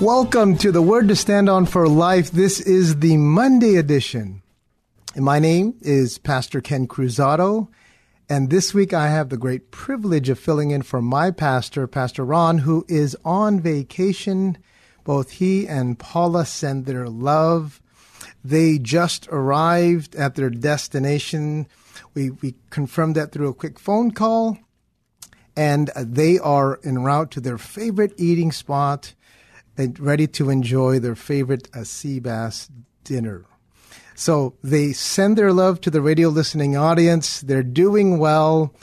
Welcome to the Word to Stand On for Life. This is the Monday edition. And my name is Pastor Ken Cruzado. And this week I have the great privilege of filling in for my pastor, Pastor Ron, who is on vacation. Both he and Paula send their love. They just arrived at their destination. We, we confirmed that through a quick phone call. And they are en route to their favorite eating spot and ready to enjoy their favorite uh, sea bass dinner. So they send their love to the radio listening audience. They're doing well,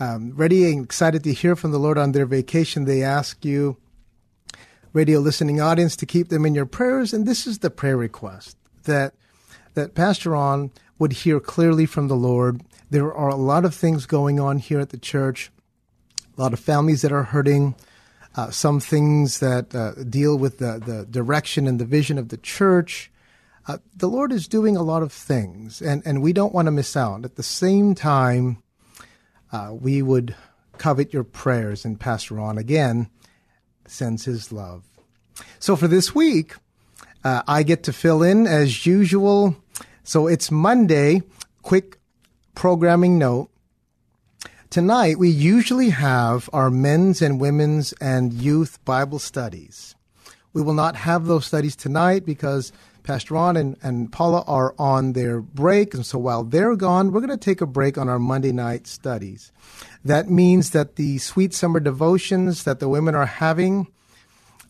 um, ready and excited to hear from the Lord on their vacation. They ask you, radio listening audience, to keep them in your prayers. And this is the prayer request that that Pastor Ron would hear clearly from the Lord. There are a lot of things going on here at the church, a lot of families that are hurting uh, some things that uh, deal with the, the direction and the vision of the church. Uh, the Lord is doing a lot of things, and, and we don't want to miss out. At the same time, uh, we would covet your prayers, and Pastor Ron again sends his love. So for this week, uh, I get to fill in as usual. So it's Monday. Quick programming note. Tonight, we usually have our men's and women's and youth Bible studies. We will not have those studies tonight because Pastor Ron and, and Paula are on their break. And so while they're gone, we're going to take a break on our Monday night studies. That means that the sweet summer devotions that the women are having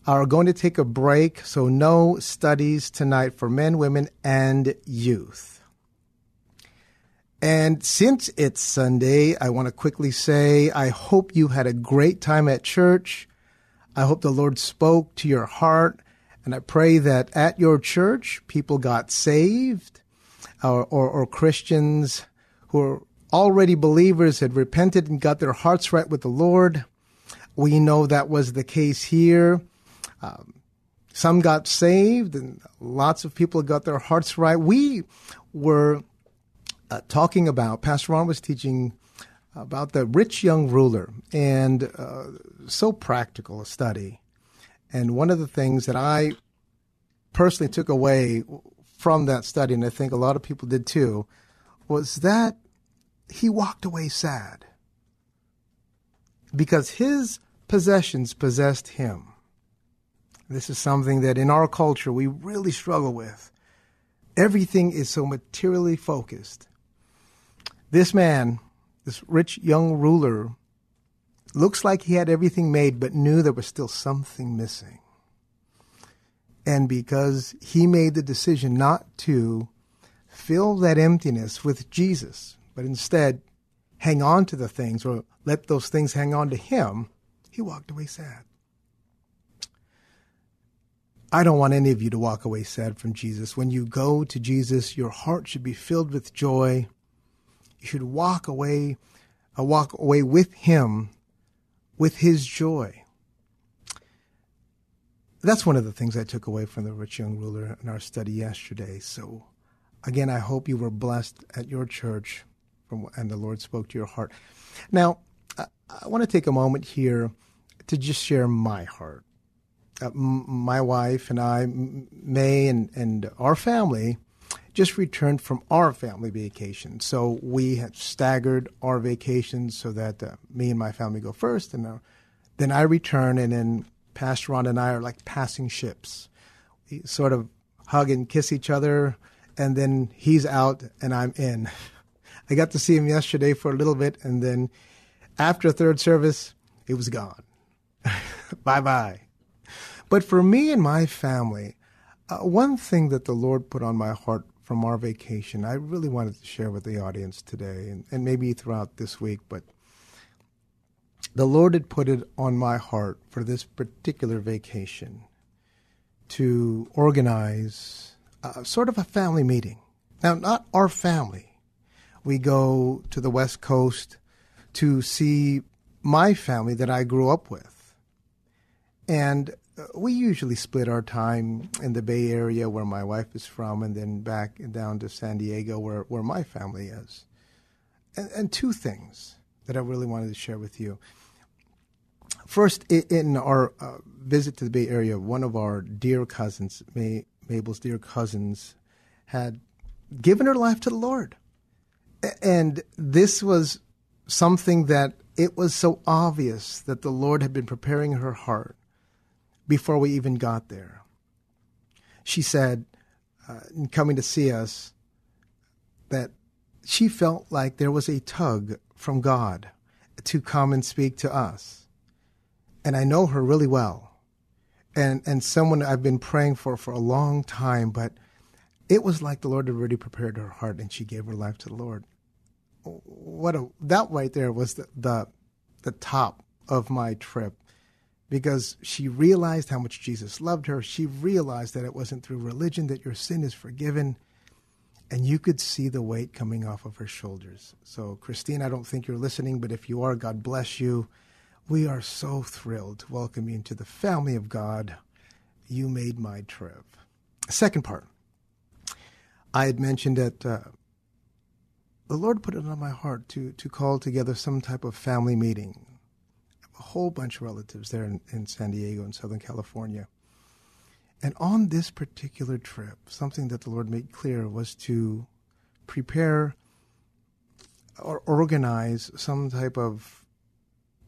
are going to take a break. So no studies tonight for men, women, and youth. And since it's Sunday, I want to quickly say I hope you had a great time at church. I hope the Lord spoke to your heart. And I pray that at your church, people got saved or, or, or Christians who are already believers had repented and got their hearts right with the Lord. We know that was the case here. Um, some got saved and lots of people got their hearts right. We were uh, talking about, Pastor Ron was teaching about the rich young ruler and uh, so practical a study. And one of the things that I personally took away from that study, and I think a lot of people did too, was that he walked away sad because his possessions possessed him. This is something that in our culture we really struggle with. Everything is so materially focused. This man, this rich young ruler, looks like he had everything made, but knew there was still something missing. And because he made the decision not to fill that emptiness with Jesus, but instead hang on to the things or let those things hang on to him, he walked away sad. I don't want any of you to walk away sad from Jesus. When you go to Jesus, your heart should be filled with joy you should walk away, uh, walk away with Him, with His joy. that's one of the things I took away from the rich young ruler in our study yesterday. So, again, I hope you were blessed at your church from, and the Lord spoke to your heart. Now, I, I want to take a moment here to just share my heart. Uh, m- my wife and I, May, and, and our family just returned from our family vacation. So we have staggered our vacations so that uh, me and my family go first, and uh, then I return, and then Pastor Ron and I are like passing ships. We sort of hug and kiss each other, and then he's out and I'm in. I got to see him yesterday for a little bit, and then after third service, he was gone. bye bye. But for me and my family, uh, one thing that the Lord put on my heart from our vacation, I really wanted to share with the audience today and, and maybe throughout this week, but the Lord had put it on my heart for this particular vacation to organize a, sort of a family meeting. Now, not our family. We go to the West Coast to see my family that I grew up with. And uh, we usually split our time in the Bay Area where my wife is from and then back down to San Diego where, where my family is. And, and two things that I really wanted to share with you. First, in our uh, visit to the Bay Area, one of our dear cousins, May, Mabel's dear cousins, had given her life to the Lord. And this was something that it was so obvious that the Lord had been preparing her heart before we even got there. She said, uh, in coming to see us, that she felt like there was a tug from God to come and speak to us. And I know her really well. And, and someone I've been praying for for a long time, but it was like the Lord had already prepared her heart and she gave her life to the Lord what a that right there was the, the the top of my trip because she realized how much Jesus loved her. She realized that it wasn't through religion that your sin is forgiven. And you could see the weight coming off of her shoulders. So, Christine, I don't think you're listening, but if you are, God bless you. We are so thrilled to welcome you into the family of God. You made my trip. Second part. I had mentioned that uh, the Lord put it on my heart to to call together some type of family meeting. A whole bunch of relatives there in, in San Diego and Southern California. And on this particular trip, something that the Lord made clear was to prepare or organize some type of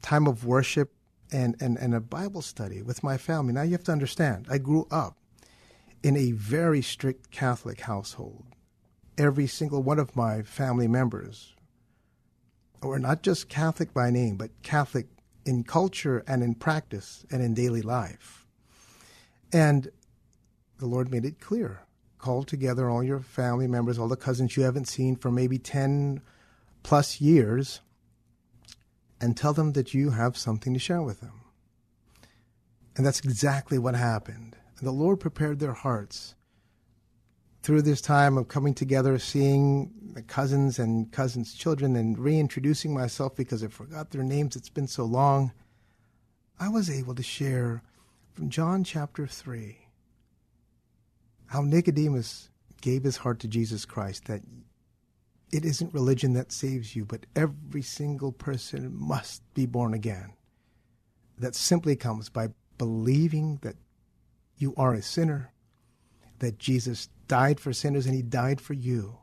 time of worship and, and, and a Bible study with my family. Now you have to understand, I grew up in a very strict Catholic household every single one of my family members were not just Catholic by name, but Catholic in culture and in practice and in daily life. And the Lord made it clear call together all your family members, all the cousins you haven't seen for maybe 10 plus years, and tell them that you have something to share with them. And that's exactly what happened. And the Lord prepared their hearts through this time of coming together, seeing the cousins and cousins' children, and reintroducing myself because I forgot their names, it's been so long, I was able to share from John chapter 3 how Nicodemus gave his heart to Jesus Christ, that it isn't religion that saves you, but every single person must be born again. That simply comes by believing that you are a sinner, that Jesus died for sinners and he died for you.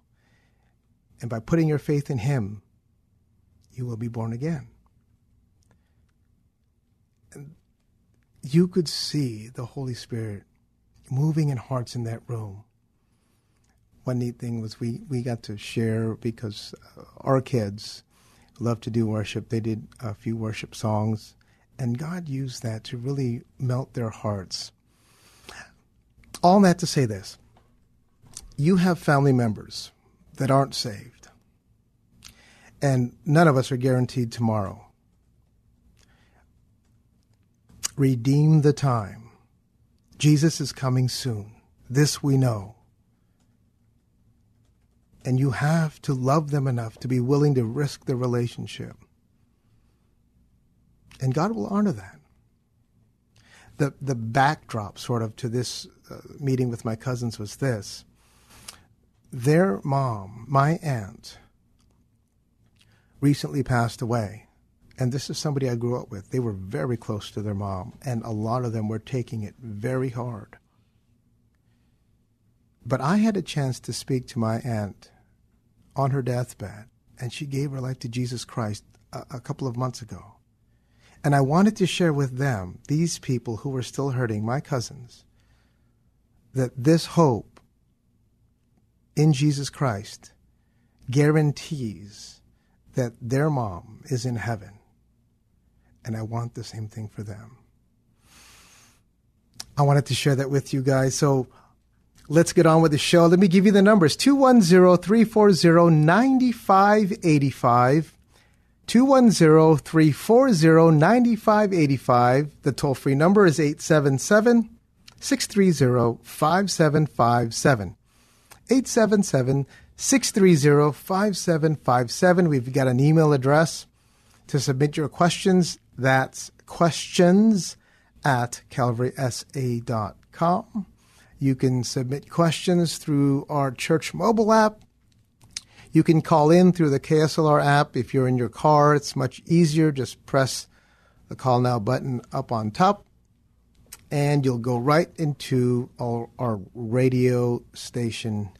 And by putting your faith in him, you will be born again. And you could see the Holy Spirit moving in hearts in that room. One neat thing was we, we got to share because uh, our kids love to do worship. They did a few worship songs, and God used that to really melt their hearts. All that to say this you have family members that aren't saved, and none of us are guaranteed tomorrow. Redeem the time. Jesus is coming soon. This we know. And you have to love them enough to be willing to risk the relationship. And God will honor that. the the backdrop sort of to this uh, meeting with my cousins was this. Their mom, my aunt, recently passed away. And this is somebody I grew up with. They were very close to their mom, and a lot of them were taking it very hard. But I had a chance to speak to my aunt on her deathbed, and she gave her life to Jesus Christ a, a couple of months ago. And I wanted to share with them, these people who were still hurting, my cousins, that this hope in Jesus Christ guarantees that their mom is in heaven. And I want the same thing for them. I wanted to share that with you guys. So let's get on with the show. Let me give you the numbers 210 340 9585. 210 340 9585. The toll free number is 877 630 5757. 877 630 5757. We've got an email address to submit your questions. That's questions at calvarysa.com. You can submit questions through our church mobile app. You can call in through the KSLR app. If you're in your car, it's much easier. Just press the call now button up on top, and you'll go right into our, our radio station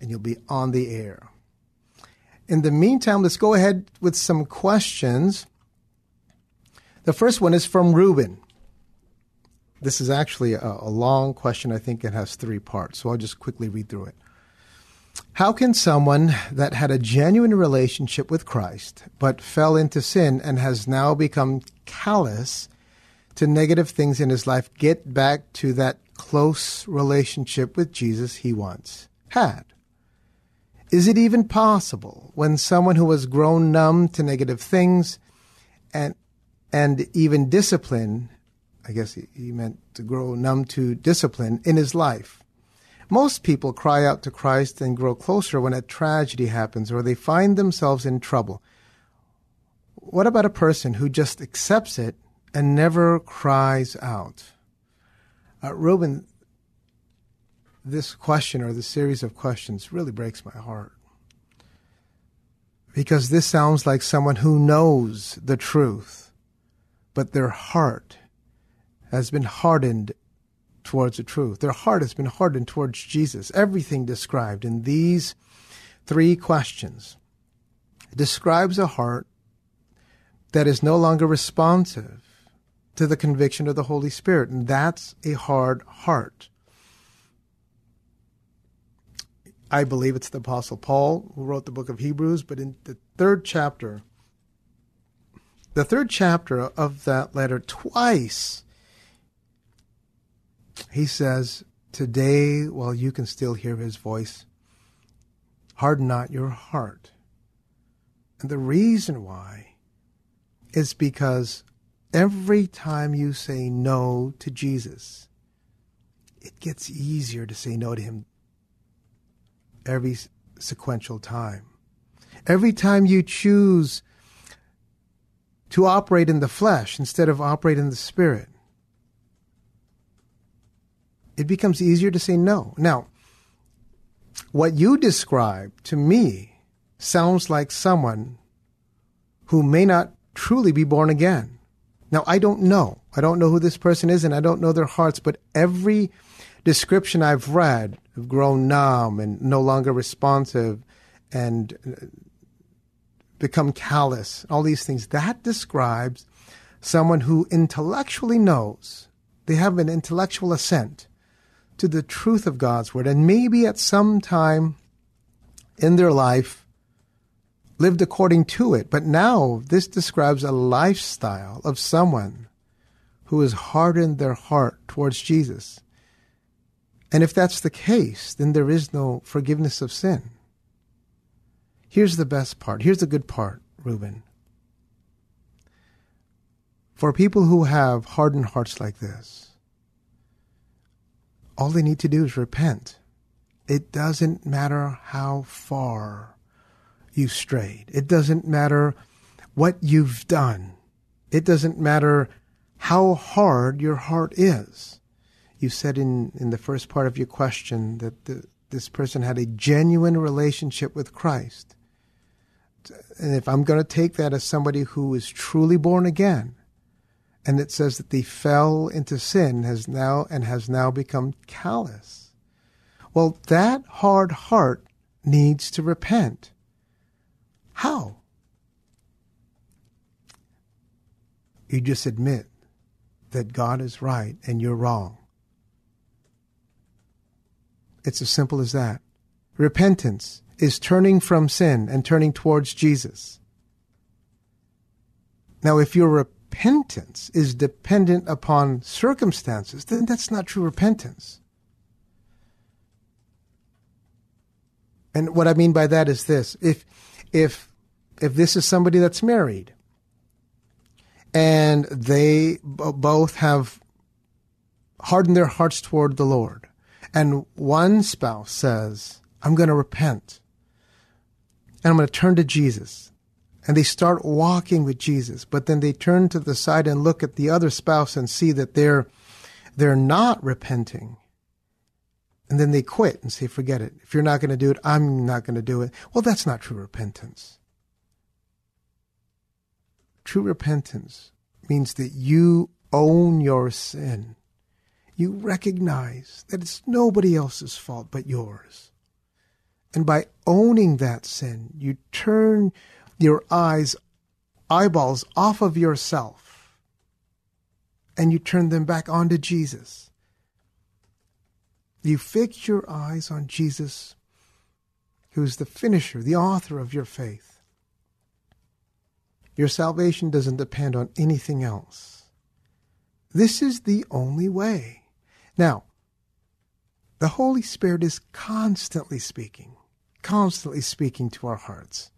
and you'll be on the air. In the meantime, let's go ahead with some questions. The first one is from Ruben. This is actually a, a, long question. I think it has three parts, so I'll just quickly read through it. How can someone that had a genuine relationship with Christ but fell into sin and has now become callous to negative things in his life get back to that close relationship with Jesus he once had? Is it even possible when someone who has grown numb to negative things and and even discipline, I guess he, he meant to grow numb to discipline in his life. Most people cry out to Christ and grow closer when a tragedy happens or they find themselves in trouble. What about a person who just accepts it and never cries out? Uh, Reuben, this question or this series of questions really breaks my heart. Because this sounds like someone who knows the truth, but their heart has been hardened towards the truth. Their heart has been hardened towards Jesus. Everything described in these three questions describes a heart that is no longer responsive to the conviction of the Holy Spirit. And that's a hard heart. I believe it's the Apostle Paul who wrote the book of Hebrews, but in the third chapter, the third chapter of that letter, twice, he says, Today, while you can still hear his voice, harden not your heart. And the reason why is because every time you say no to Jesus, it gets easier to say no to him every sequential time. Every time you choose to operate in the flesh instead of operate in the spirit, it becomes easier to say no. Now, what you describe to me sounds like someone who may not truly be born again. Now, I don't know. I don't know who this person is and I don't know their hearts, but every description I've read have grown numb and no longer responsive and uh, become callous, all these things. That describes someone who intellectually knows, they have an intellectual assent to the truth of God's word, and maybe at some time in their life lived according to it. But now this describes a lifestyle of someone who has hardened their heart towards Jesus. And if that's the case, then there is no forgiveness of sin. Here's the best part. Here's the good part, Reuben. For people who have hardened hearts like this, all they need to do is repent. It doesn't matter how far you've strayed. It doesn't matter what you've done. It doesn't matter how hard your heart is. You said in, in the first part of your question that the, this person had a genuine relationship with Christ. And if I'm going to take that as somebody who is truly born again, and it says that they fell into sin has now and has now become callous. Well, that hard heart needs to repent. How? You just admit that God is right and you're wrong. It's as simple as that. Repentance is turning from sin and turning towards Jesus. Now, if your repentance is dependent upon circumstances, then that's not true repentance. And what I mean by that is this: if if if this is somebody that's married and they b- both have hardened their hearts toward the Lord, and one spouse says, "I'm going to repent and I'm going to turn to Jesus." And they start walking with Jesus, but then they turn to the side and look at the other spouse and see that they're they're not repenting and then they quit and say, forget it. If you're not going to do it, I'm not going to do it. Well, that's not true repentance. True repentance means that you own your sin. You recognize that it's nobody else's fault but yours. And by owning that sin, you turn your eyes, eyeballs off of yourself, and you turn them back onto Jesus you fix your eyes on Jesus, who's the finisher, the author of your faith. Your salvation doesn't depend on anything else. This is the only way. Now, the Holy Spirit is constantly speaking, constantly speaking to our hearts.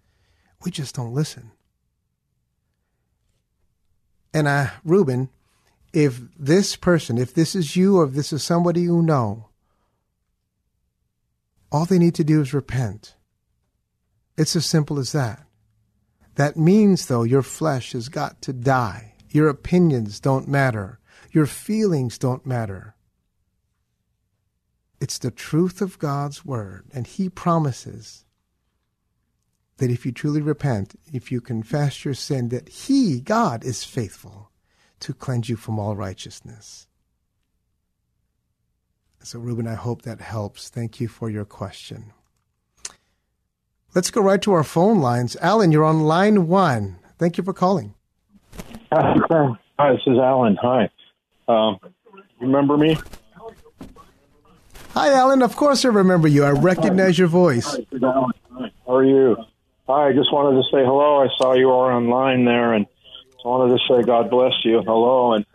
We just don't listen. And uh, Reuben, if this person, if this is you or if this is somebody you know, all they need to do is repent. It's as simple as that. That means, though, your flesh has got to die. Your opinions don't matter. Your feelings don't matter. It's the truth of God's word, and He promises that if you truly repent, if you confess your sin, that He, God, is faithful to cleanse you from all righteousness. So, Reuben, I hope that helps. Thank you for your question. Let's go right to our phone lines. Alan, you're on line one. Thank you for calling. Hi, this is Alan. Hi. Um, remember me? Hi, Alan. Of course I remember you. I recognize your voice. How are you? Hi, I just wanted to say hello. I saw you were online there, and I wanted to say God bless you. Hello, and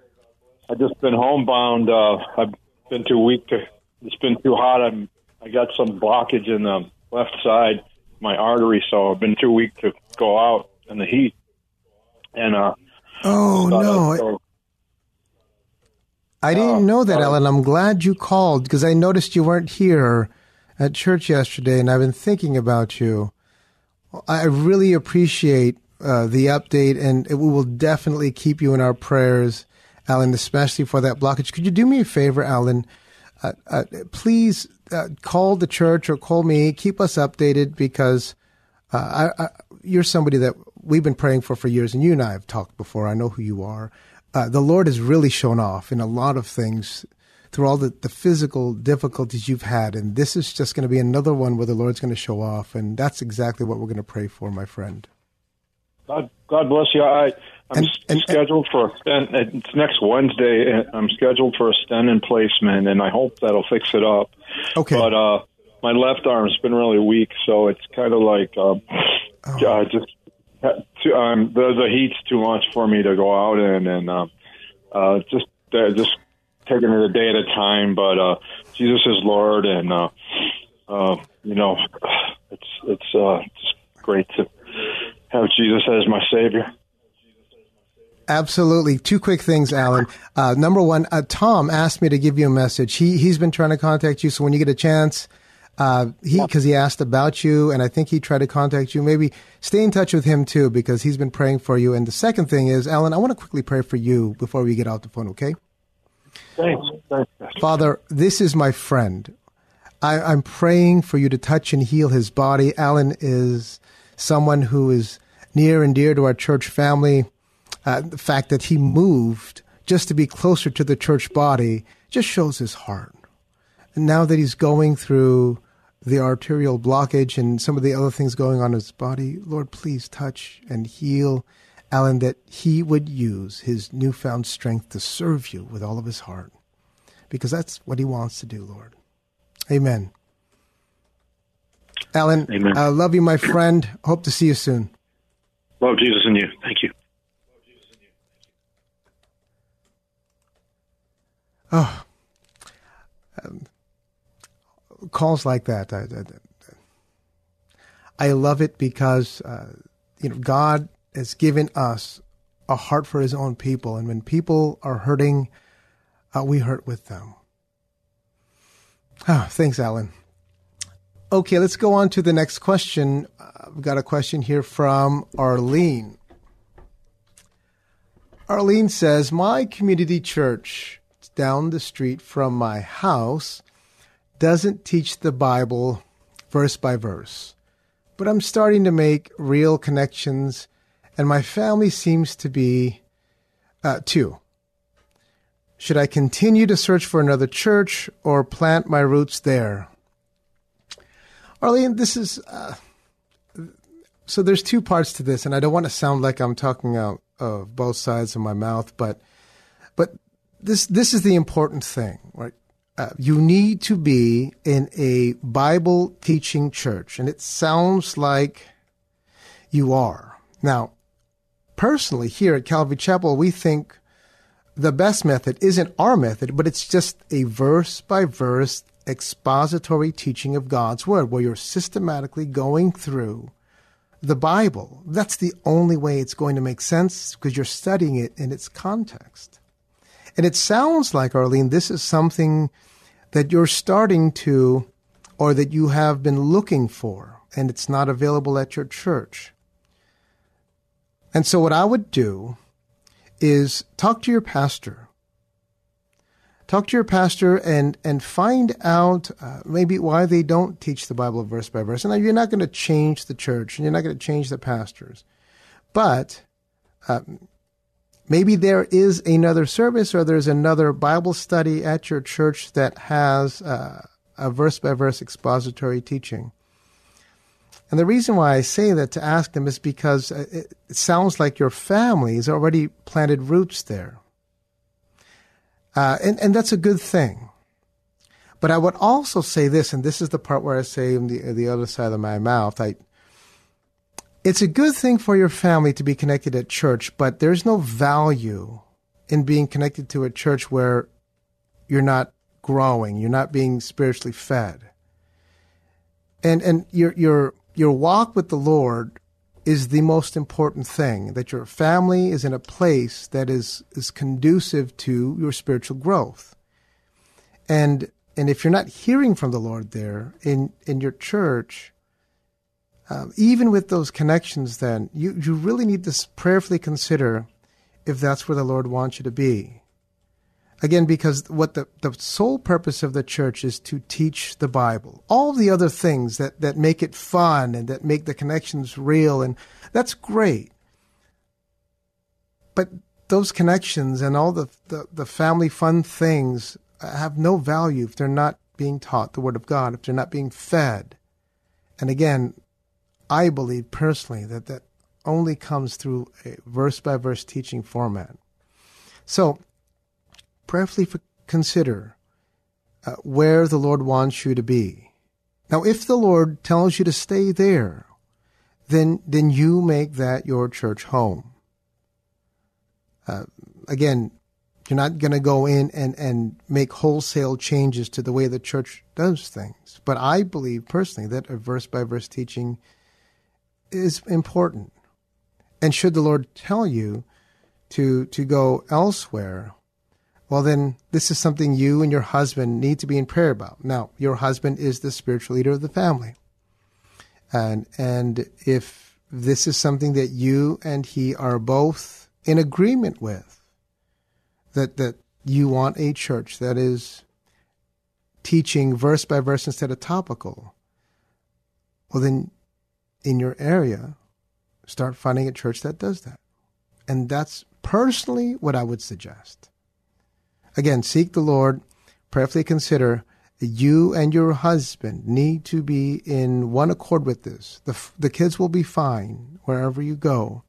I've just been homebound. Uh, I've been too weak to. It's been too hot. I'm. I got some blockage in the left side, my artery, so I've been too weak to go out in the heat. And uh. Oh no. I didn't know that, Alan. I'm glad you called because I noticed you weren't here at church yesterday, and I've been thinking about you. I really appreciate uh, the update, and we will definitely keep you in our prayers. Alan, especially for that blockage. Could you do me a favor, Alan? Uh, uh, please uh, call the church or call me. Keep us updated because uh, I, I, you're somebody that we've been praying for for years, and you and I have talked before. I know who you are. Uh, the Lord has really shown off in a lot of things through all the, the physical difficulties you've had. And this is just going to be another one where the Lord's going to show off. And that's exactly what we're going to pray for, my friend. God, God bless you. I, I'm And- and- scheduled for a stent. It's next Wednesday. and I'm scheduled for a stent in placement, and I hope that'll fix it up. Okay. But uh, my left arm's been really weak, so it's kind of like um, Oh. uh, just um, the the heat's too much for me to go out in, and um, uh, just uh, just taking it a day at a time. But uh, Jesus is Lord, and uh, uh, you know, it's it's uh, just great to have Jesus as my Savior. Absolutely. Two quick things, Alan. Uh, number one, uh, Tom asked me to give you a message. He he's been trying to contact you, so when you get a chance, Uh, he because he asked about you, and I think he tried to contact you. Maybe stay in touch with him too, because he's been praying for you. And the second thing is, Alan, I want to quickly pray for you before we get off the phone. Okay? Thanks. Thanks. Father, this is my friend. I, I'm praying for you to touch and heal his body. Alan is someone who is near and dear to our church family. Uh, the fact that he moved just to be closer to the church body just shows his heart. And now that he's going through the arterial blockage and some of the other things going on in his body, Lord, please touch and heal Alan that he would use his newfound strength to serve you with all of his heart. Because that's what he wants to do, Lord. Amen. Alan, Amen. I love you, my friend. Hope to see you soon. Love Jesus in you. Thank you. Oh, um, calls like that. I, I, I love it because uh, you know God has given us a heart for His own people, and when people are hurting, uh, we hurt with them. Oh, thanks, Alan. Okay, let's go on to the next question. Uh, I've got a question here from Arlene. Arlene says, My community church down the street from my house doesn't teach the Bible verse by verse, but I'm starting to make real connections, and my family seems to be uh, too. Should I continue to search for another church or plant my roots there? Arlene, this is uh, so. There's two parts to this, and I don't want to sound like I'm talking out of both sides of my mouth, but but this this is the important thing, right? Uh, you need to be in a Bible teaching church, and it sounds like you are now. Personally, here at Calvary Chapel, we think the best method isn't our method, but it's just a verse by verse expository teaching of God's Word, where you're systematically going through the Bible. That's the only way it's going to make sense because you're studying it in its context. And it sounds like, Arlene, this is something that you're starting to, or that you have been looking for, and it's not available at your church. And so, what I would do is talk to your pastor. Talk to your pastor and and find out uh, maybe why they don't teach the Bible verse by verse. And you're not going to change the church, and you're not going to change the pastors, but uh, maybe there is another service or there's another Bible study at your church that has uh, a verse by verse expository teaching. And the reason why I say that to ask them is because it, it sounds like your family has already planted roots there. Uh, and, and that's a good thing. But I would also say this, and this is the part where I say on the, the other side of my mouth, I, it's a good thing for your family to be connected at church, but there's no value in being connected to a church where you're not growing, you're not being spiritually fed. And, and your, your, your walk with the Lord is the most important thing that your family is in a place that is is conducive to your spiritual growth and and if you're not hearing from the lord there in in your church um, even with those connections then you you really need to prayerfully consider if that's where the lord wants you to be Again, because what the, the sole purpose of the church is to teach the Bible. All the other things that, that make it fun and that make the connections real, and that's great. But those connections and all the, the, the family fun things have no value if they're not being taught the Word of God, if they're not being fed. And again, I believe personally that that only comes through a verse by verse teaching format. So, prayerfully consider uh, where the Lord wants you to be. Now, if the Lord tells you to stay there, then then you make that your church home. Uh, again, you're not going to go in and, and make wholesale changes to the way the church does things. But I believe personally that a verse by verse teaching is important. And should the Lord tell you to to go elsewhere, well, then this is something you and your husband need to be in prayer about. Now, your husband is the spiritual leader of the family. And, and if this is something that you and he are both in agreement with, that, that you want a church that is teaching verse by verse instead of topical, well, then in your area, start finding a church that does that. And that's personally what I would suggest. Again, seek the Lord, prayerfully consider you and your husband need to be in one accord with this. The, the kids will be fine wherever you go,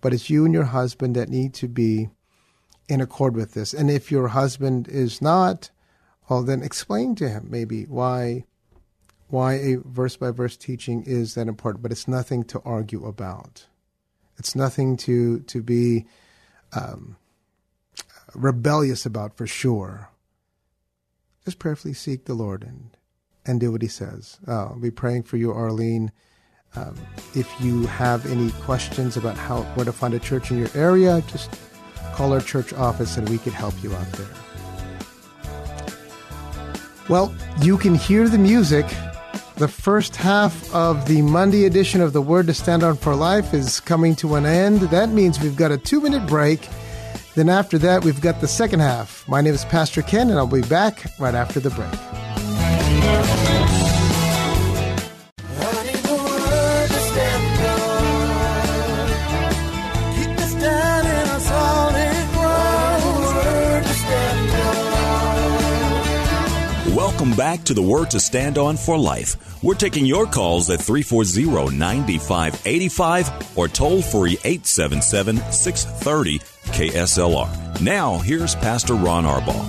but it's you and your husband that need to be in accord with this. And if your husband is not, well, then explain to him maybe why why a verse by verse teaching is that important. But it's nothing to argue about. It's nothing to to be um, rebellious about for sure. Just prayerfully seek the Lord and and do what He says. Uh, I'll be praying for you, Arlene. Um, if you have any questions about how where to find a church in your area, just call our church office and we could help you out there. Well, you can hear the music. The first half of the Monday edition of the Word to Stand on for Life is coming to an end. That means we've got a two minute break. Then after that, we've got the second half. My name is Pastor Ken, and I'll be back right after the break. Welcome back to the Word to Stand On for Life. We're taking your calls at 340 9585 or toll free 877 630 KSLR. Now, here's Pastor Ron Arbaugh.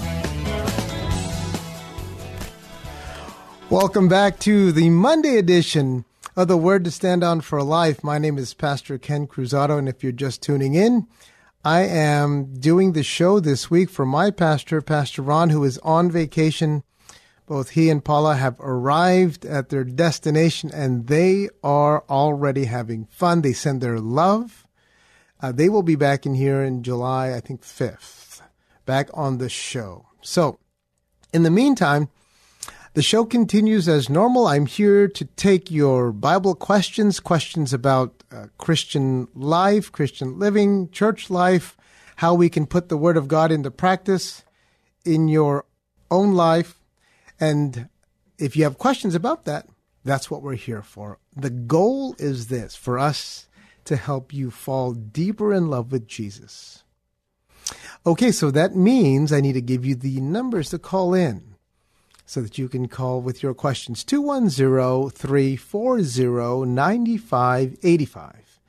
Welcome back to the Monday edition of the Word to Stand On for Life. My name is Pastor Ken Cruzado, and if you're just tuning in, I am doing the show this week for my pastor, Pastor Ron, who is on vacation. Both he and Paula have arrived at their destination and they are already having fun. They send their love. Uh, they will be back in here in July, I think 5th, back on the show. So, in the meantime, the show continues as normal. I'm here to take your Bible questions, questions about uh, Christian life, Christian living, church life, how we can put the Word of God into practice in your own life. And if you have questions about that, that's what we're here for. The goal is this for us to help you fall deeper in love with Jesus. Okay, so that means I need to give you the numbers to call in so that you can call with your questions 210 340 9585.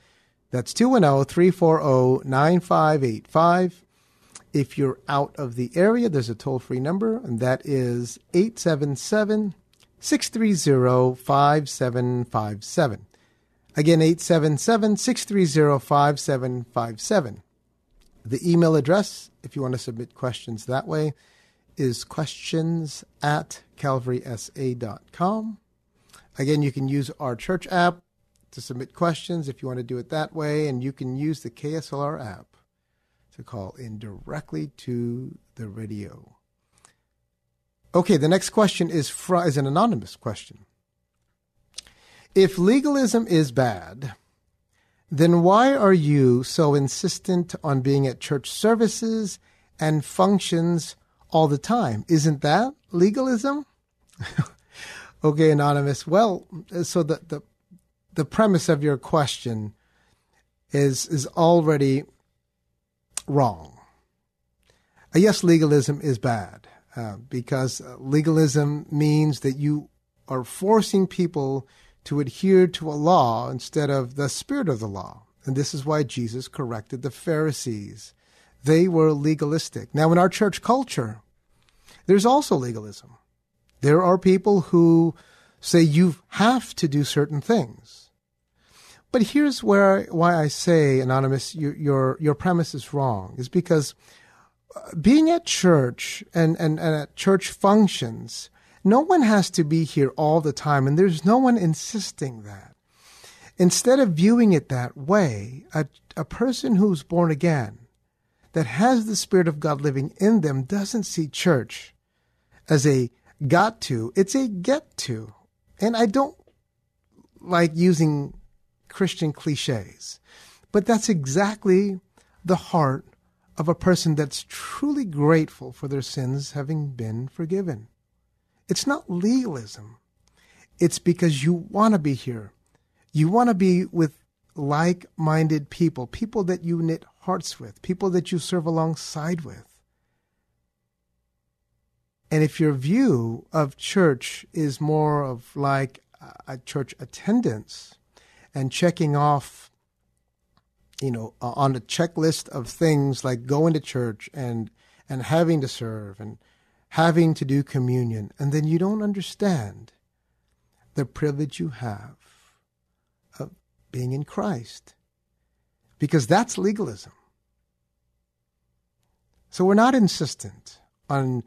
That's 210 340 9585. If you're out of the area, there's a toll free number, and that is 877 630 5757. Again, 877 630 5757. The email address, if you want to submit questions that way, is questions at calvarysa.com. Again, you can use our church app to submit questions if you want to do it that way, and you can use the KSLR app to call in directly to the radio. Okay, the next question is, fr- is an anonymous question. If legalism is bad, then why are you so insistent on being at church services and functions all the time? Isn't that legalism? okay, anonymous. Well, so the, the the premise of your question is is already wrong. Uh, yes, legalism is bad uh, because legalism means that you are forcing people to adhere to a law instead of the spirit of the law. And this is why Jesus corrected the Pharisees. They were legalistic. Now, in our church culture, there's also legalism. There are people who say you have to do certain things. But here's where why I say, anonymous, your your, your premise is wrong. Is because uh, being at church and, and, and at church functions, no one has to be here all the time, and there's no one insisting that. Instead of viewing it that way, a, a person who's born again that has the Spirit of God living in them doesn't see church as a got to, it's a get to. And I don't like using Christian cliches, but that's exactly the heart of a person that's truly grateful for their sins having been forgiven. It's not legalism. It's because you want to be here. You want to be with like minded people, people that you knit hearts with, people that you serve alongside with. And if your view of church is more of like a church attendance and checking off, you know, on a checklist of things like going to church and and having to serve and having to do communion, and then you don't understand the privilege you have of being in Christ. Because that's legalism. So we're not insistent on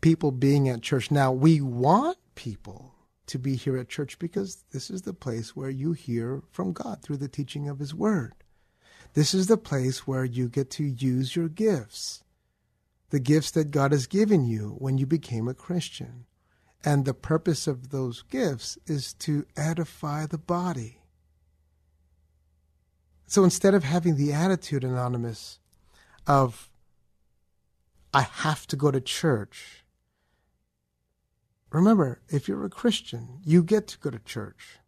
people being at church. Now, we want people to be here at church because this is the place where you hear from God through the teaching of His Word. This is the place where you get to use your gifts, the gifts that God has given you when you became a Christian. And the purpose of those gifts is to edify the body. So instead of having the attitude, Anonymous, of, I have to go to church, remember, if you're a Christian, you get to go to church.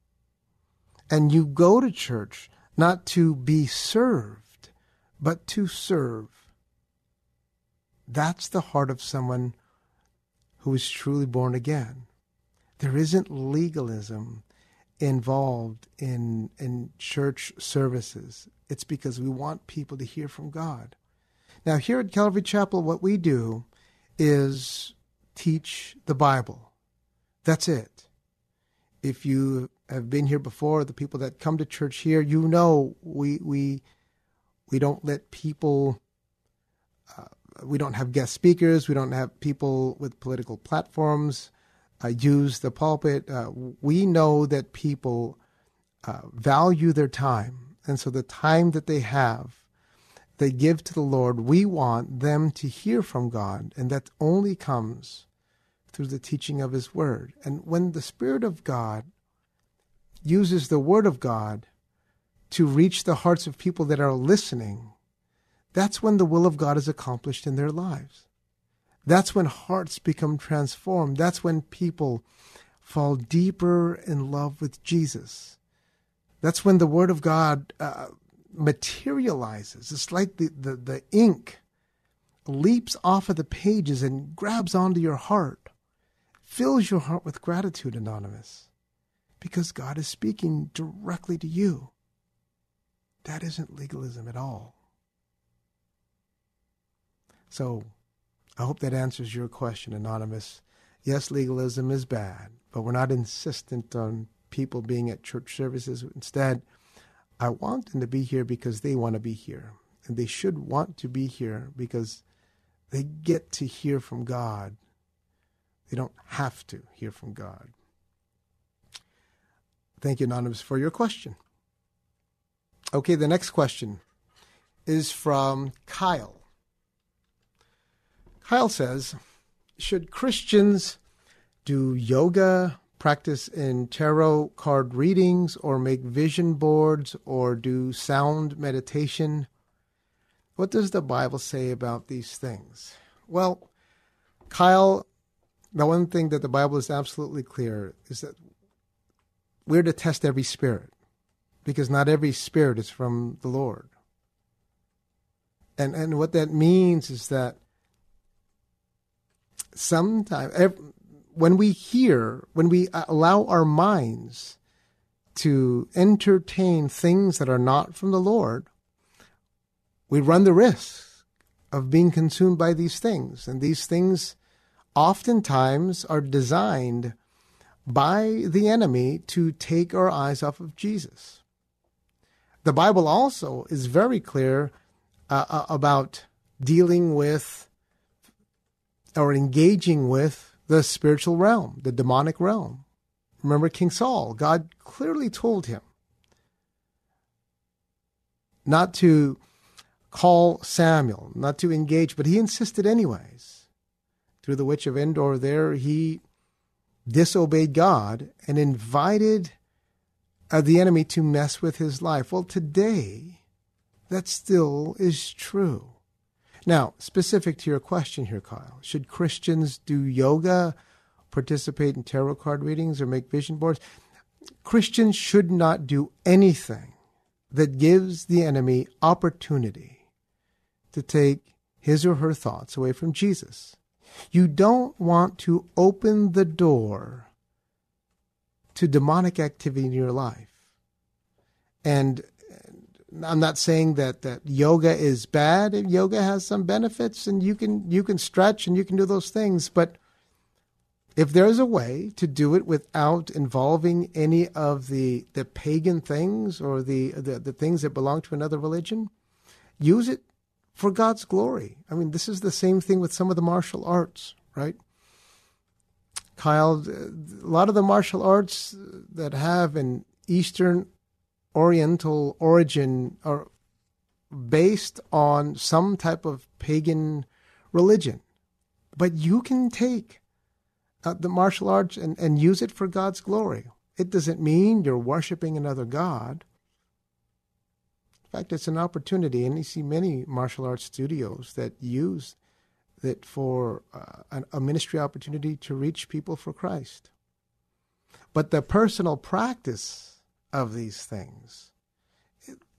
And you go to church not to be served, but to serve. That's the heart of someone who is truly born again. There isn't legalism involved in in church services. It's because we want people to hear from God. Now here at Calvary Chapel what we do is teach the Bible. That's it. If you have been here before, the people that come to church here, you know we we we don't let people uh, we don't have guest speakers. We don't have people with political platforms uh, use the pulpit. Uh, we know that people uh, value their time. And so the time that they have, they give to the Lord. We want them to hear from God. And that only comes through the teaching of His Word. And when the Spirit of God uses the Word of God to reach the hearts of people that are listening, that's when the will of God is accomplished in their lives. That's when hearts become transformed. That's when people fall deeper in love with Jesus. That's when the Word of God uh, materializes. It's like the, the, the ink leaps off of the pages and grabs onto your heart, fills your heart with gratitude, Anonymous, because God is speaking directly to you. That isn't legalism at all. So I hope that answers your question, Anonymous. Yes, legalism is bad, but we're not insistent on people being at church services. Instead, I want them to be here because they want to be here. And they should want to be here because they get to hear from God. They don't have to hear from God. Thank you, Anonymous, for your question. Okay, the next question is from Kyle. Kyle says, should Christians do yoga, practice in tarot card readings, or make vision boards, or do sound meditation? What does the Bible say about these things? Well, Kyle, the one thing that the Bible is absolutely clear is that we're to test every spirit because not every spirit is from the Lord. And and what that means is that sometimes when we hear, when we allow our minds to entertain things that are not from the Lord, we run the risk of being consumed by these things. And these things oftentimes are designed by the enemy to take our eyes off of Jesus. The Bible also is very clear uh, uh about dealing with or engaging with the spiritual realm, the demonic realm. Remember King Saul, God clearly told him not to call Samuel, not to engage, but he insisted anyways. Through the witch of Endor, there he disobeyed God and invited uh, the enemy to mess with his life. Well, today, that still is true. Now, specific to your question here, Kyle, should Christians do yoga, participate in tarot card readings, or make vision boards? Christians should not do anything that gives the enemy opportunity to take his or her thoughts away from Jesus. You don't want to open the door to demonic activity in your life. And I'm not saying that, that yoga is bad. Yoga has some benefits and you can you can stretch and you can do those things, but if there's a way to do it without involving any of the the pagan things or the, the, the things that belong to another religion, use it for God's glory. I mean, this is the same thing with some of the martial arts, right? Kyle, a lot of the martial arts that have an Eastern Oriental origin are based on some type of pagan religion. But you can take uh, the martial arts and, and use it for God's glory. It doesn't mean you're worshiping another God. In fact, it's an opportunity, and you see many martial arts studios that use it for uh, a ministry opportunity to reach people for Christ. But the personal practice of these things,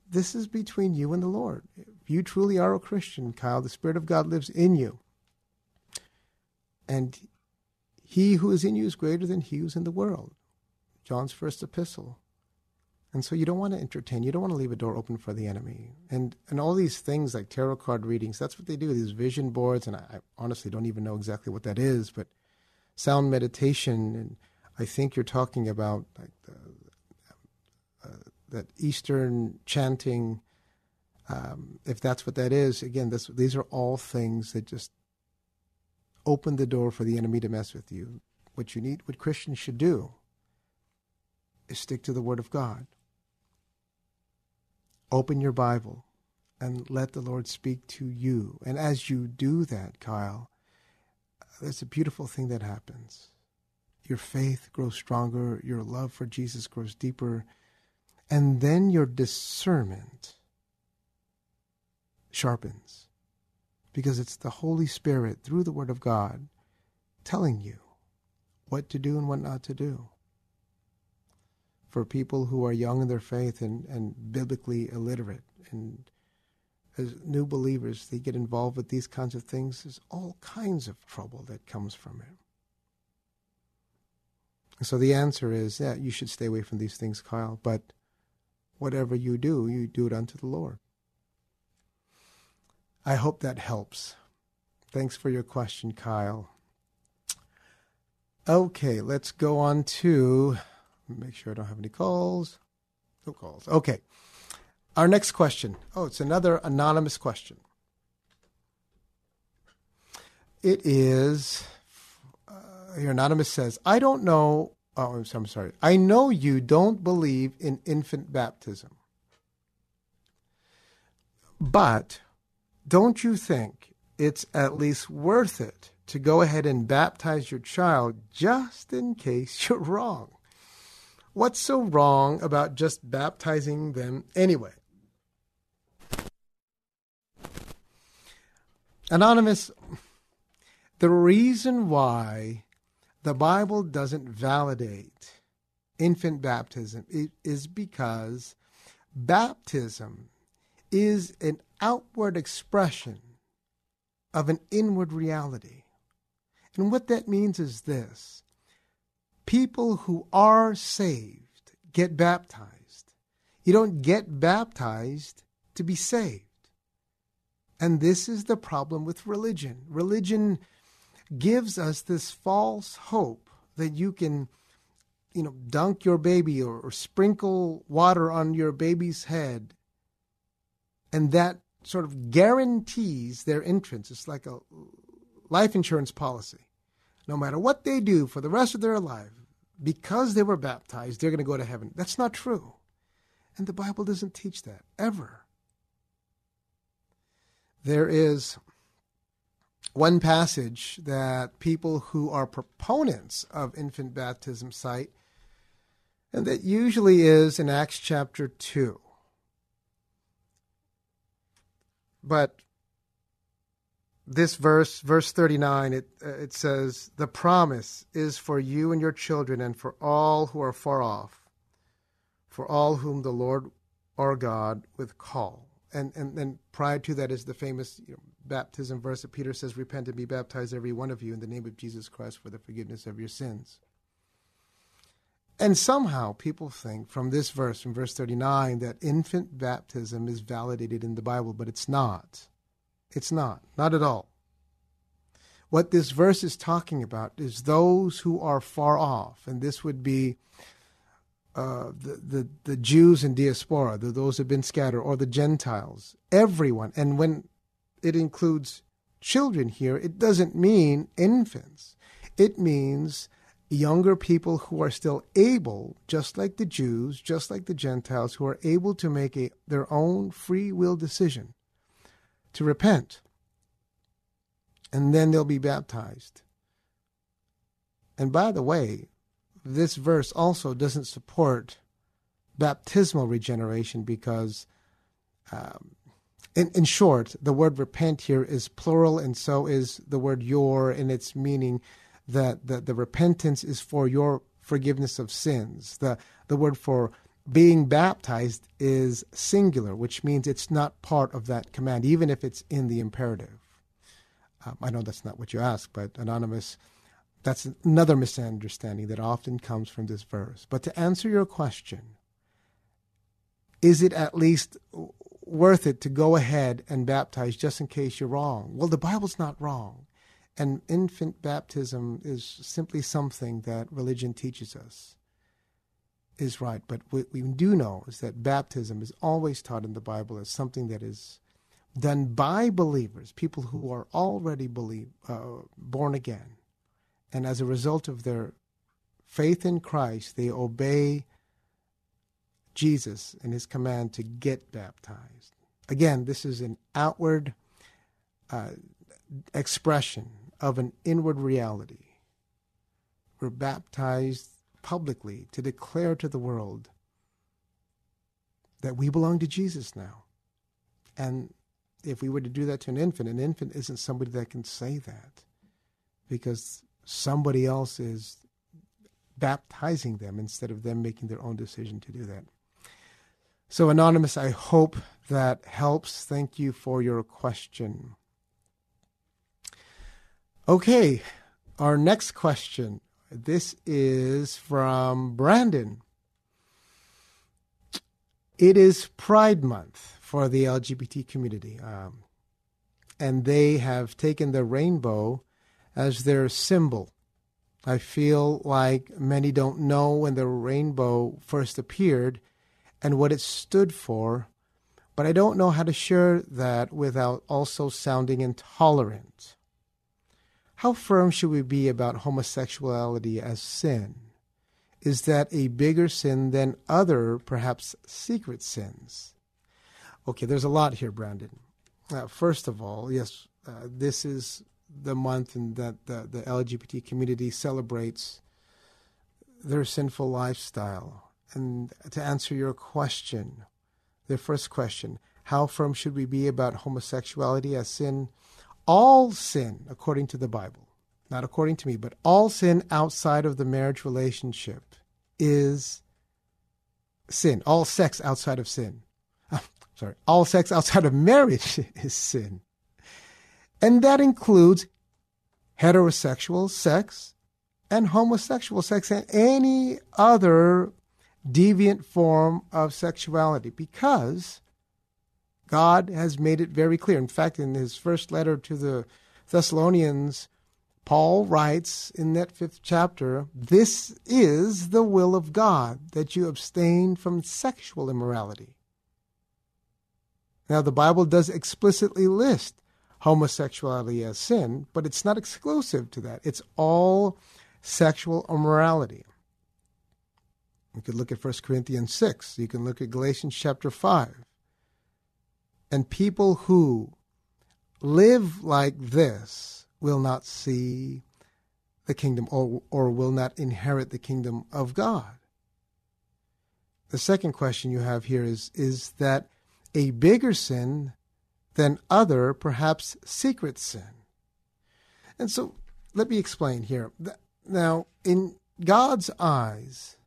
this is between you and the Lord. If you truly are a Christian, Kyle, the Spirit of God lives in you. And he who is in you is greater than he who's in the world. John's first epistle. And so you don't want to entertain, you don't want to leave a door open for the enemy. And and all these things like tarot card readings, that's what they do, these vision boards, and I, I honestly don't even know exactly what that is, but sound meditation, and I think you're talking about like the, uh, that Eastern chanting. Um, if that's what that is, again, this, these are all things that just open the door for the enemy to mess with you. What you need, what Christians should do, is stick to the Word of God. Open your Bible and let the Lord speak to you. And as you do that, Kyle, there's a beautiful thing that happens. Your faith grows stronger, your love for Jesus grows deeper, and then your discernment sharpens because it's the Holy Spirit through the Word of God telling you what to do and what not to do. For people who are young in their faith and, and biblically illiterate and as new believers, they get involved with these kinds of things. There's all kinds of trouble that comes from it. So the answer is, yeah, you should stay away from these things, Kyle. But whatever you do, you do it unto the Lord. I hope that helps. Thanks for your question, Kyle. Okay, let's go on to make sure I don't have any calls. No calls. Okay. Our next question. Oh, it's another anonymous question. It is uh, here anonymous says, "I don't know oh, I'm, I'm sorry. I know you don't believe in infant baptism. But don't you think it's at least worth it to go ahead and baptize your child just in case you're wrong? What's so wrong about just baptizing them anyway? Anonymous, the reason why the Bible doesn't validate infant baptism is because baptism is an outward expression of an inward reality. And what that means is this people who are saved get baptized. You don't get baptized to be saved. And this is the problem with religion. Religion gives us this false hope that you can, you know, dunk your baby or, or sprinkle water on your baby's head and that sort of guarantees their entrance. It's like a life insurance policy. No matter what they do for the rest of their life, because they were baptized, they're going to go to heaven. That's not true. And the Bible doesn't teach that, ever. There is one passage that people who are proponents of infant baptism cite, and that usually is in Acts chapter 2. But this verse, verse 39, it, uh, it says, The promise is for you and your children and for all who are far off, for all whom the Lord our God with call. And, and then prior to that is the famous you know, baptism verse that Peter says, Repent and be baptized, every one of you, in the name of Jesus Christ for the forgiveness of your sins. And somehow people think from this verse, from verse 39, that infant baptism is validated in the Bible, but it's not. It's not, not at all. What this verse is talking about is those who are far off, and this would be uh, the, the, the Jews in diaspora, the, those who have been scattered, or the Gentiles, everyone. And when it includes children here, it doesn't mean infants. It means younger people who are still able, just like the Jews, just like the Gentiles, who are able to make a, their own free will decision to repent. And then they'll be baptized. And by the way, this verse also doesn't support baptismal regeneration because, um, in, in short, the word repent here is plural, and so is the word your in its meaning that the, the repentance is for your forgiveness of sins. The, the word for being baptized is singular, which means it's not part of that command, even if it's in the imperative. Um, I know that's not what you asked, but Anonymous, that's another misunderstanding that often comes from this verse. But to answer your question, is it at least worth it to go ahead and baptize just in case you're wrong? Well, the Bible's not wrong. And infant baptism is simply something that religion teaches us is right. But what we do know is that baptism is always taught in the Bible as something that is done by believers, people who are already believe, uh, born again. And as a result of their faith in Christ, they obey Jesus and his command to get baptized. Again, this is an outward uh, expression of an inward reality. We're baptized publicly to declare to the world that we belong to Jesus now. And if we were to do that to an infant, an infant isn't somebody that can say that because somebody else is baptizing them instead of them making their own decision to do that. So, Anonymous, I hope that helps. Thank you for your question. Okay, our next question this is from Brandon. It is Pride Month for the LGBT community. Um, and they have taken the rainbow as their symbol. I feel like many don't know when the rainbow first appeared and what it stood for, but I don't know how to share that without also sounding intolerant. How firm should we be about homosexuality as sin? Is that a bigger sin than other, perhaps secret sins? Okay, there's a lot here, Brandon. Uh, first of all, yes, uh, this is the month in that the, the LGBT community celebrates their sinful lifestyle. And to answer your question, the first question, how firm should we be about homosexuality as sin? All sin, according to the Bible, not according to me, but all sin outside of the marriage relationship is sin. All sex outside of sin. sorry, all sex outside of marriage is sin. And that includes heterosexual sex and homosexual sex and any other deviant form of sexuality because God has made it very clear. In fact, in his first letter to the Thessalonians, Paul writes in that fifth chapter, This is the will of God, that you abstain from sexual immorality. Now, the Bible does explicitly list homosexuality as sin, but it's not exclusive to that. It's all sexual immorality. You could look at 1 Corinthians 6. You can look at Galatians chapter 5 and people who live like this will not see the kingdom or, or will not inherit the kingdom of God. The second question you have here is is that a bigger sin than other, perhaps secret sin? And so let me explain here. Now, in God's eyes,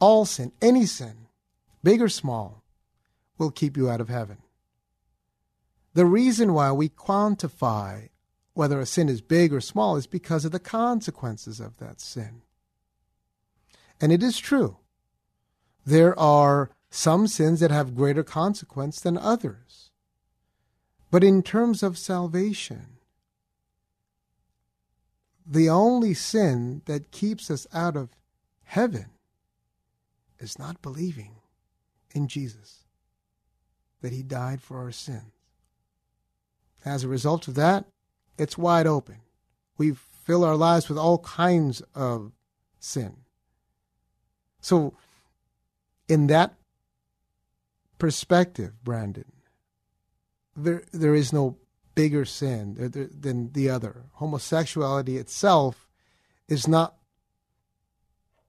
all sin, any sin, big or small, will keep you out of heaven. The reason why we quantify whether a sin is big or small is because of the consequences of that sin. And it is true. There are some sins that have greater consequence than others. But in terms of salvation, the only sin that keeps us out of heaven is not believing in Jesus, that he died for our sins. As a result of that, it's wide open. We fill our lives with all kinds of sin. So, in that perspective, Brandon, there there is no bigger sin than the other. Homosexuality itself is not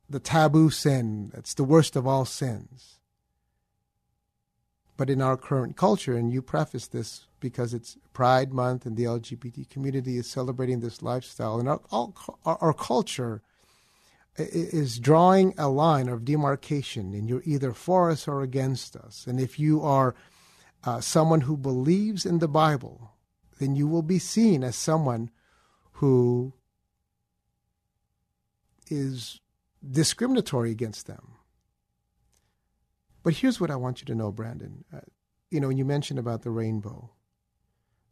the taboo sin. It's the worst of all sins. But in our current culture, and you preface this because it's Pride Month and the LGBT community is celebrating this lifestyle, and our, our, our culture is drawing a line of demarcation, and you're either for us or against us. And if you are uh, someone who believes in the Bible, then you will be seen as someone who is discriminatory against them. But here's what I want you to know, Brandon. Uh, you know, you mentioned about the rainbow,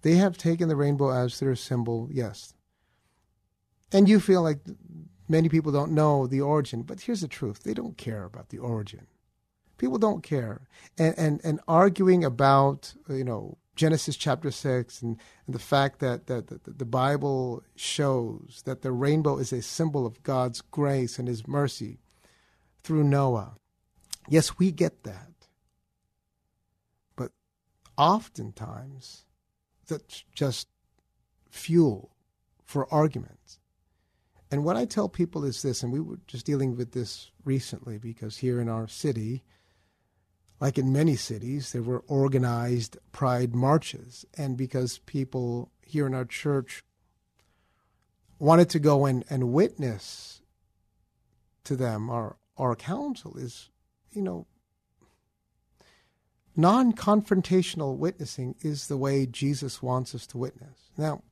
they have taken the rainbow as their symbol, yes. And you feel like many people don't know the origin, but here's the truth they don't care about the origin. People don't care. And, and, and arguing about, you know, Genesis chapter 6 and, and the fact that, that, that the Bible shows that the rainbow is a symbol of God's grace and his mercy through Noah Yes, we get that. But oftentimes, that's just fuel for arguments. And what I tell people is this, and we were just dealing with this recently because here in our city, like in many cities, there were organized pride marches. And because people here in our church wanted to go and, and witness to them, our, our council is you know, non confrontational witnessing is the way Jesus wants us to witness. Now,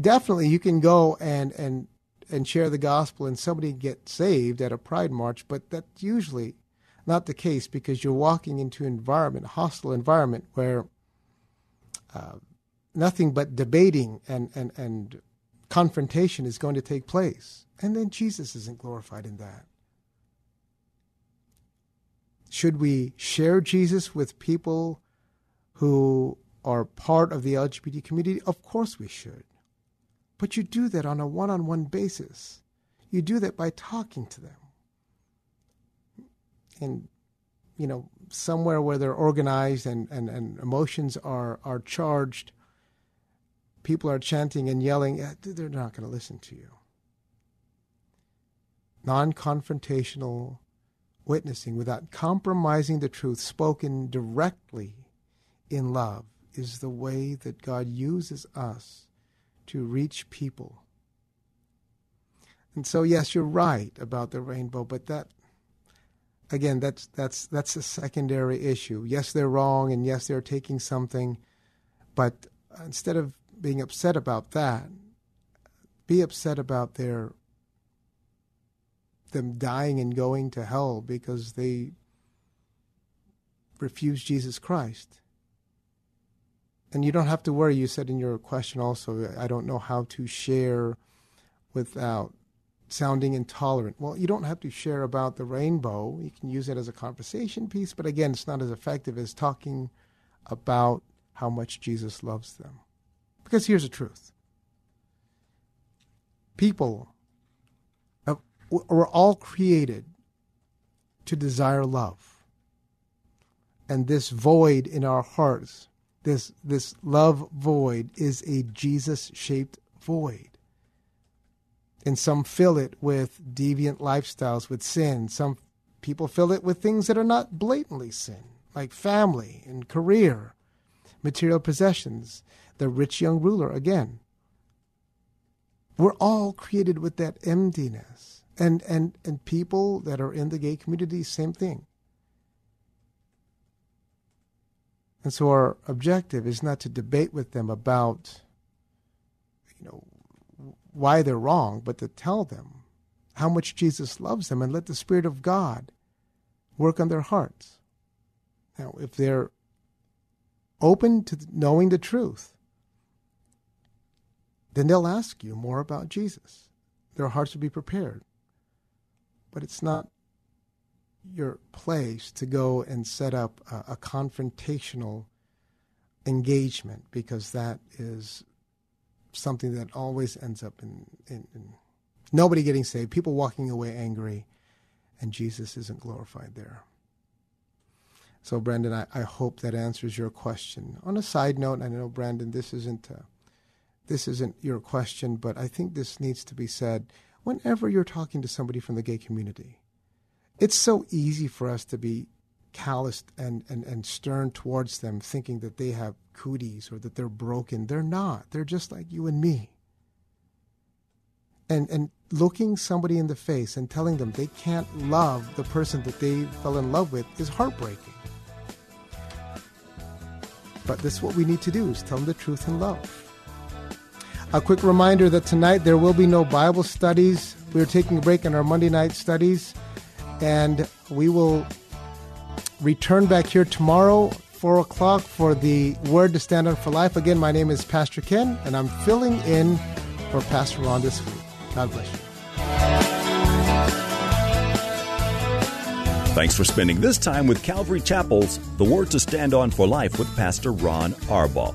definitely you can go and, and, and share the gospel and somebody get saved at a pride march, but that's usually not the case because you're walking into an environment, hostile environment where uh, nothing but debating and, and, and confrontation is going to take place. And then Jesus isn't glorified in that. Should we share Jesus with people who are part of the LGBT community? Of course we should. But you do that on a one on one basis. You do that by talking to them. And, you know, somewhere where they're organized and, and, and emotions are, are charged, people are chanting and yelling, eh, they're not going to listen to you. Non confrontational witnessing without compromising the truth spoken directly in love is the way that God uses us to reach people. And so yes, you're right about the rainbow, but that again that's that's that's a secondary issue. Yes, they're wrong and yes, they're taking something, but instead of being upset about that, be upset about their them dying and going to hell because they refuse Jesus Christ. And you don't have to worry, you said in your question also, I don't know how to share without sounding intolerant. Well, you don't have to share about the rainbow. You can use it as a conversation piece, but again, it's not as effective as talking about how much Jesus loves them. Because here's the truth people we're all created to desire love. And this void in our hearts This this love void is a Jesus shaped void. And some fill it with deviant lifestyles, with sin. Some people fill it with things that are not blatantly sin, like family and career, material possessions. The rich young ruler, again. We're all created with that emptiness. And, and, and people that are in the gay community, same thing. And so our objective is not to debate with them about, you know, why they're wrong, but to tell them how much Jesus loves them and let the Spirit of God work on their hearts. Now, if they're open to knowing the truth, then they'll ask you more about Jesus. Their hearts will be prepared. But it's not your place to go and set up a, a confrontational engagement because that is something that always ends up in, in, in, nobody getting saved, people walking away angry, and Jesus isn't glorified there. So, Brandon, I, I hope that answers your question. On a side note, I know, Brandon, this isn't this isn't your question, but I think this needs to be said whenever you're talking to somebody from the gay community. It's so easy for us to be calloused and, and, and stern towards them, thinking that they have cooties or that they're broken. They're not. They're just like you and me. And, and looking somebody in the face and telling them they can't love the person that they fell in love with is heartbreaking. But this is what we need to do is tell them the truth in love. A quick reminder that tonight there will be no Bible studies. We're taking a break in our Monday night studies, and we will return back here tomorrow, 4 o'clock, for the Word to Stand on for Life. Again, my name is Pastor Ken, and I'm filling in for Pastor Ron this week. God bless you. Thanks for spending this time with Calvary Chapel's The Word to Stand On for Life with Pastor Ron Arbaugh.